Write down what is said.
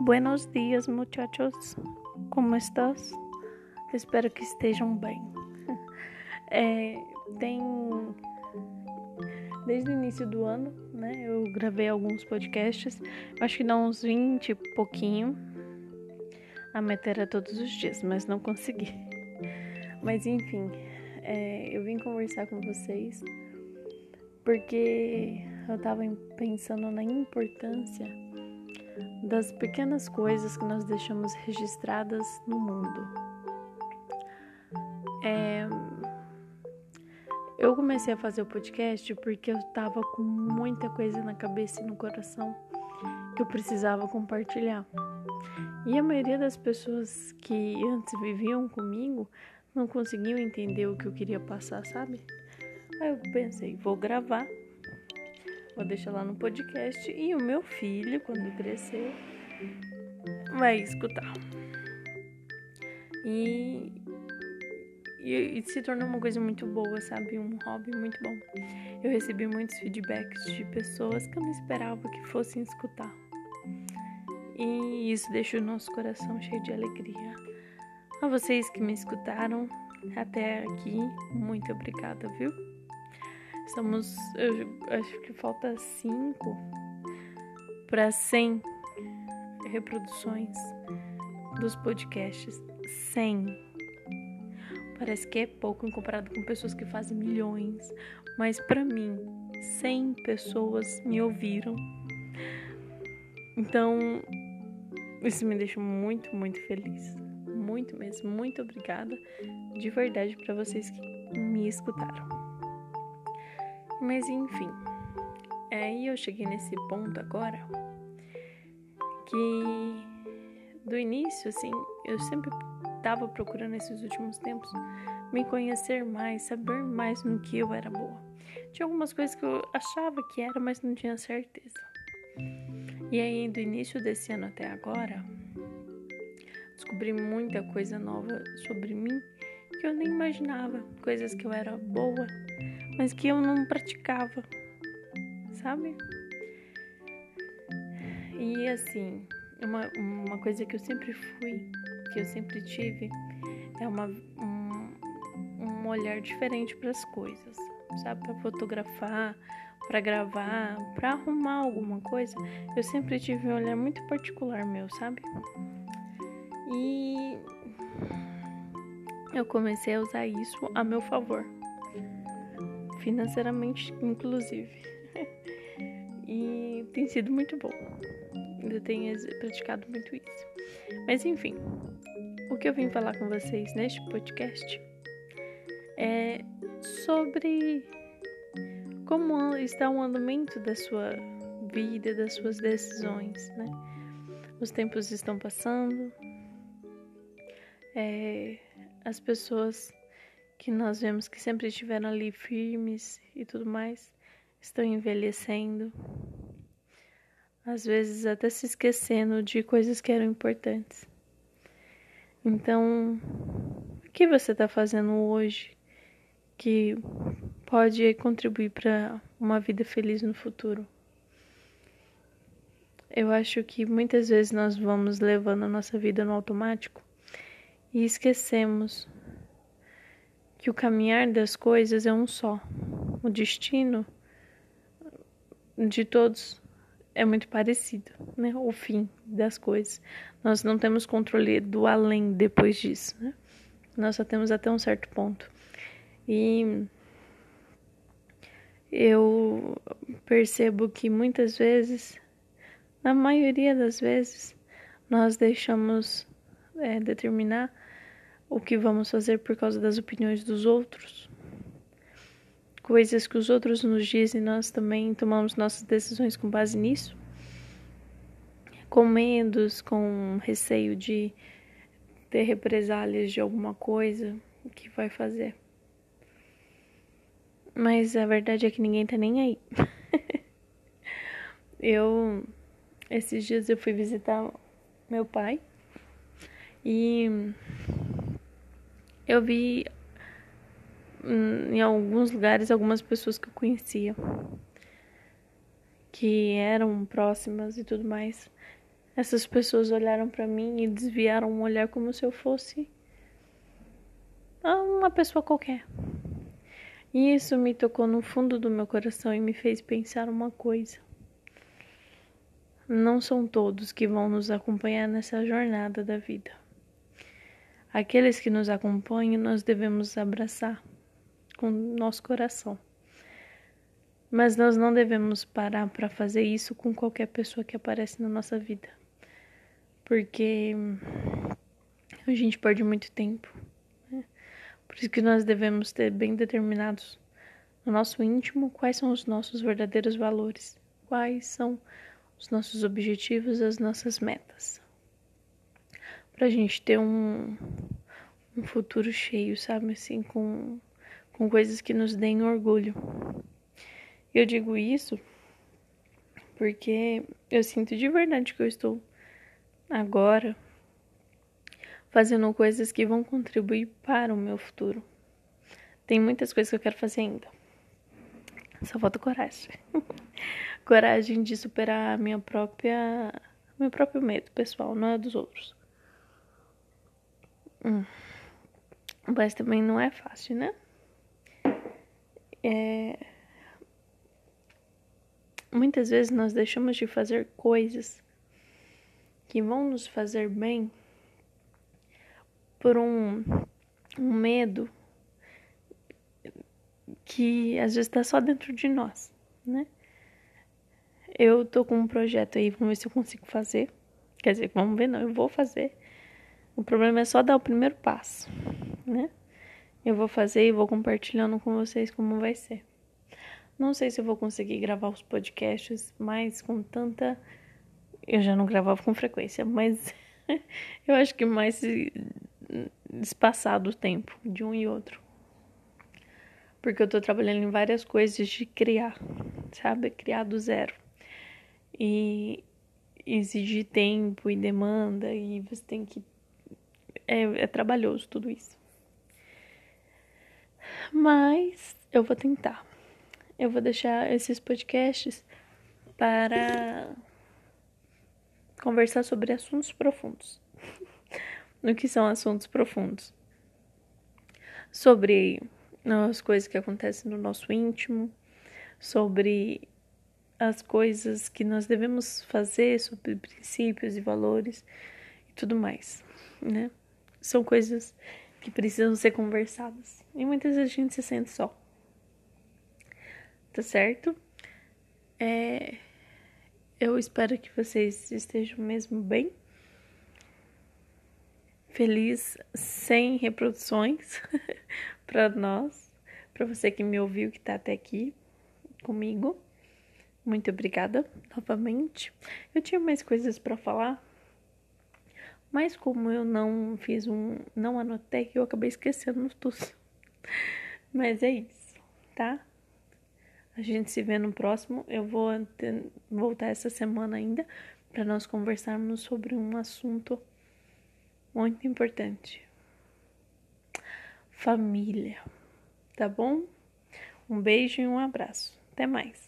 Buenos dias, muchachos. Como estás? Espero que estejam bem. É, tem desde o início do ano, né? Eu gravei alguns podcasts, acho que dá uns 20 e pouquinho. A meta era todos os dias, mas não consegui. Mas enfim, é, eu vim conversar com vocês porque eu tava pensando na importância das pequenas coisas que nós deixamos registradas no mundo. É, eu comecei a fazer o podcast porque eu tava com muita coisa na cabeça e no coração que eu precisava compartilhar. E a maioria das pessoas que antes viviam comigo não conseguiam entender o que eu queria passar, sabe? Aí eu pensei, vou gravar, vou deixar lá no podcast e o meu filho, quando crescer, vai escutar. E, e, e, se tornou uma coisa muito boa, sabe? Um hobby muito bom. Eu recebi muitos feedbacks de pessoas que eu não esperava que fossem escutar. E isso deixa o nosso coração cheio de alegria. A vocês que me escutaram até aqui, muito obrigada, viu? Estamos, eu acho que falta 5 para 100 reproduções dos podcasts. 100. Parece que é pouco comparado com pessoas que fazem milhões, mas para mim, 100 pessoas me ouviram. Então, isso me deixa muito, muito feliz. Muito mesmo. Muito obrigada de verdade para vocês que me escutaram. Mas enfim, aí eu cheguei nesse ponto agora que do início, assim, eu sempre estava procurando esses últimos tempos me conhecer mais, saber mais no que eu era boa. Tinha algumas coisas que eu achava que era, mas não tinha certeza. E aí, do início desse ano até agora, descobri muita coisa nova sobre mim que eu nem imaginava, coisas que eu era boa mas que eu não praticava, sabe? E assim, uma, uma coisa que eu sempre fui, que eu sempre tive, é uma, um, um olhar diferente para as coisas, sabe? Para fotografar, para gravar, para arrumar alguma coisa, eu sempre tive um olhar muito particular meu, sabe? E eu comecei a usar isso a meu favor financeiramente, inclusive. e tem sido muito bom. Eu tenho praticado muito isso. Mas enfim, o que eu vim falar com vocês neste podcast é sobre como está o andamento da sua vida, das suas decisões, né? Os tempos estão passando, é, as pessoas que nós vemos que sempre estiveram ali firmes e tudo mais, estão envelhecendo, às vezes até se esquecendo de coisas que eram importantes. Então, o que você está fazendo hoje que pode contribuir para uma vida feliz no futuro? Eu acho que muitas vezes nós vamos levando a nossa vida no automático e esquecemos que o caminhar das coisas é um só. O destino de todos é muito parecido, né? O fim das coisas. Nós não temos controle do além depois disso, né? Nós só temos até um certo ponto. E eu percebo que muitas vezes, na maioria das vezes, nós deixamos é, determinar o que vamos fazer por causa das opiniões dos outros. Coisas que os outros nos dizem, nós também tomamos nossas decisões com base nisso. Com medos, com receio de ter represálias de alguma coisa que vai fazer. Mas a verdade é que ninguém tá nem aí. eu esses dias eu fui visitar meu pai e eu vi hum, em alguns lugares algumas pessoas que eu conhecia que eram próximas e tudo mais essas pessoas olharam para mim e desviaram um olhar como se eu fosse uma pessoa qualquer. E isso me tocou no fundo do meu coração e me fez pensar uma coisa. Não são todos que vão nos acompanhar nessa jornada da vida. Aqueles que nos acompanham, nós devemos abraçar com nosso coração. Mas nós não devemos parar para fazer isso com qualquer pessoa que aparece na nossa vida. Porque a gente perde muito tempo. Né? Por isso que nós devemos ter bem determinados no nosso íntimo quais são os nossos verdadeiros valores, quais são os nossos objetivos, as nossas metas. Para a gente ter um, um futuro cheio, sabe? Assim, com, com coisas que nos deem orgulho. Eu digo isso porque eu sinto de verdade que eu estou agora fazendo coisas que vão contribuir para o meu futuro. Tem muitas coisas que eu quero fazer ainda. Só falta coragem. coragem de superar a minha própria meu próprio medo pessoal, não é dos outros. Hum. Mas também não é fácil, né? É... Muitas vezes nós deixamos de fazer coisas que vão nos fazer bem por um, um medo que às vezes está só dentro de nós, né? Eu tô com um projeto aí, vamos ver se eu consigo fazer. Quer dizer, vamos ver, não, eu vou fazer. O problema é só dar o primeiro passo, né? Eu vou fazer e vou compartilhando com vocês como vai ser. Não sei se eu vou conseguir gravar os podcasts mais com tanta. Eu já não gravava com frequência, mas eu acho que mais espaçado o tempo de um e outro. Porque eu tô trabalhando em várias coisas de criar, sabe? Criar do zero. E exige tempo e demanda, e você tem que é, é trabalhoso tudo isso. Mas eu vou tentar. Eu vou deixar esses podcasts para conversar sobre assuntos profundos. no que são assuntos profundos. Sobre as coisas que acontecem no nosso íntimo, sobre as coisas que nós devemos fazer, sobre princípios e valores e tudo mais, né? São coisas que precisam ser conversadas. E muitas vezes a gente se sente só. Tá certo? É... Eu espero que vocês estejam mesmo bem. Feliz sem reproduções para nós, para você que me ouviu, que tá até aqui comigo. Muito obrigada novamente. Eu tinha mais coisas para falar, mas como eu não fiz um. não anotei, eu acabei esquecendo tudo. Mas é isso, tá? A gente se vê no próximo. Eu vou voltar essa semana ainda para nós conversarmos sobre um assunto muito importante. Família. Tá bom? Um beijo e um abraço. Até mais.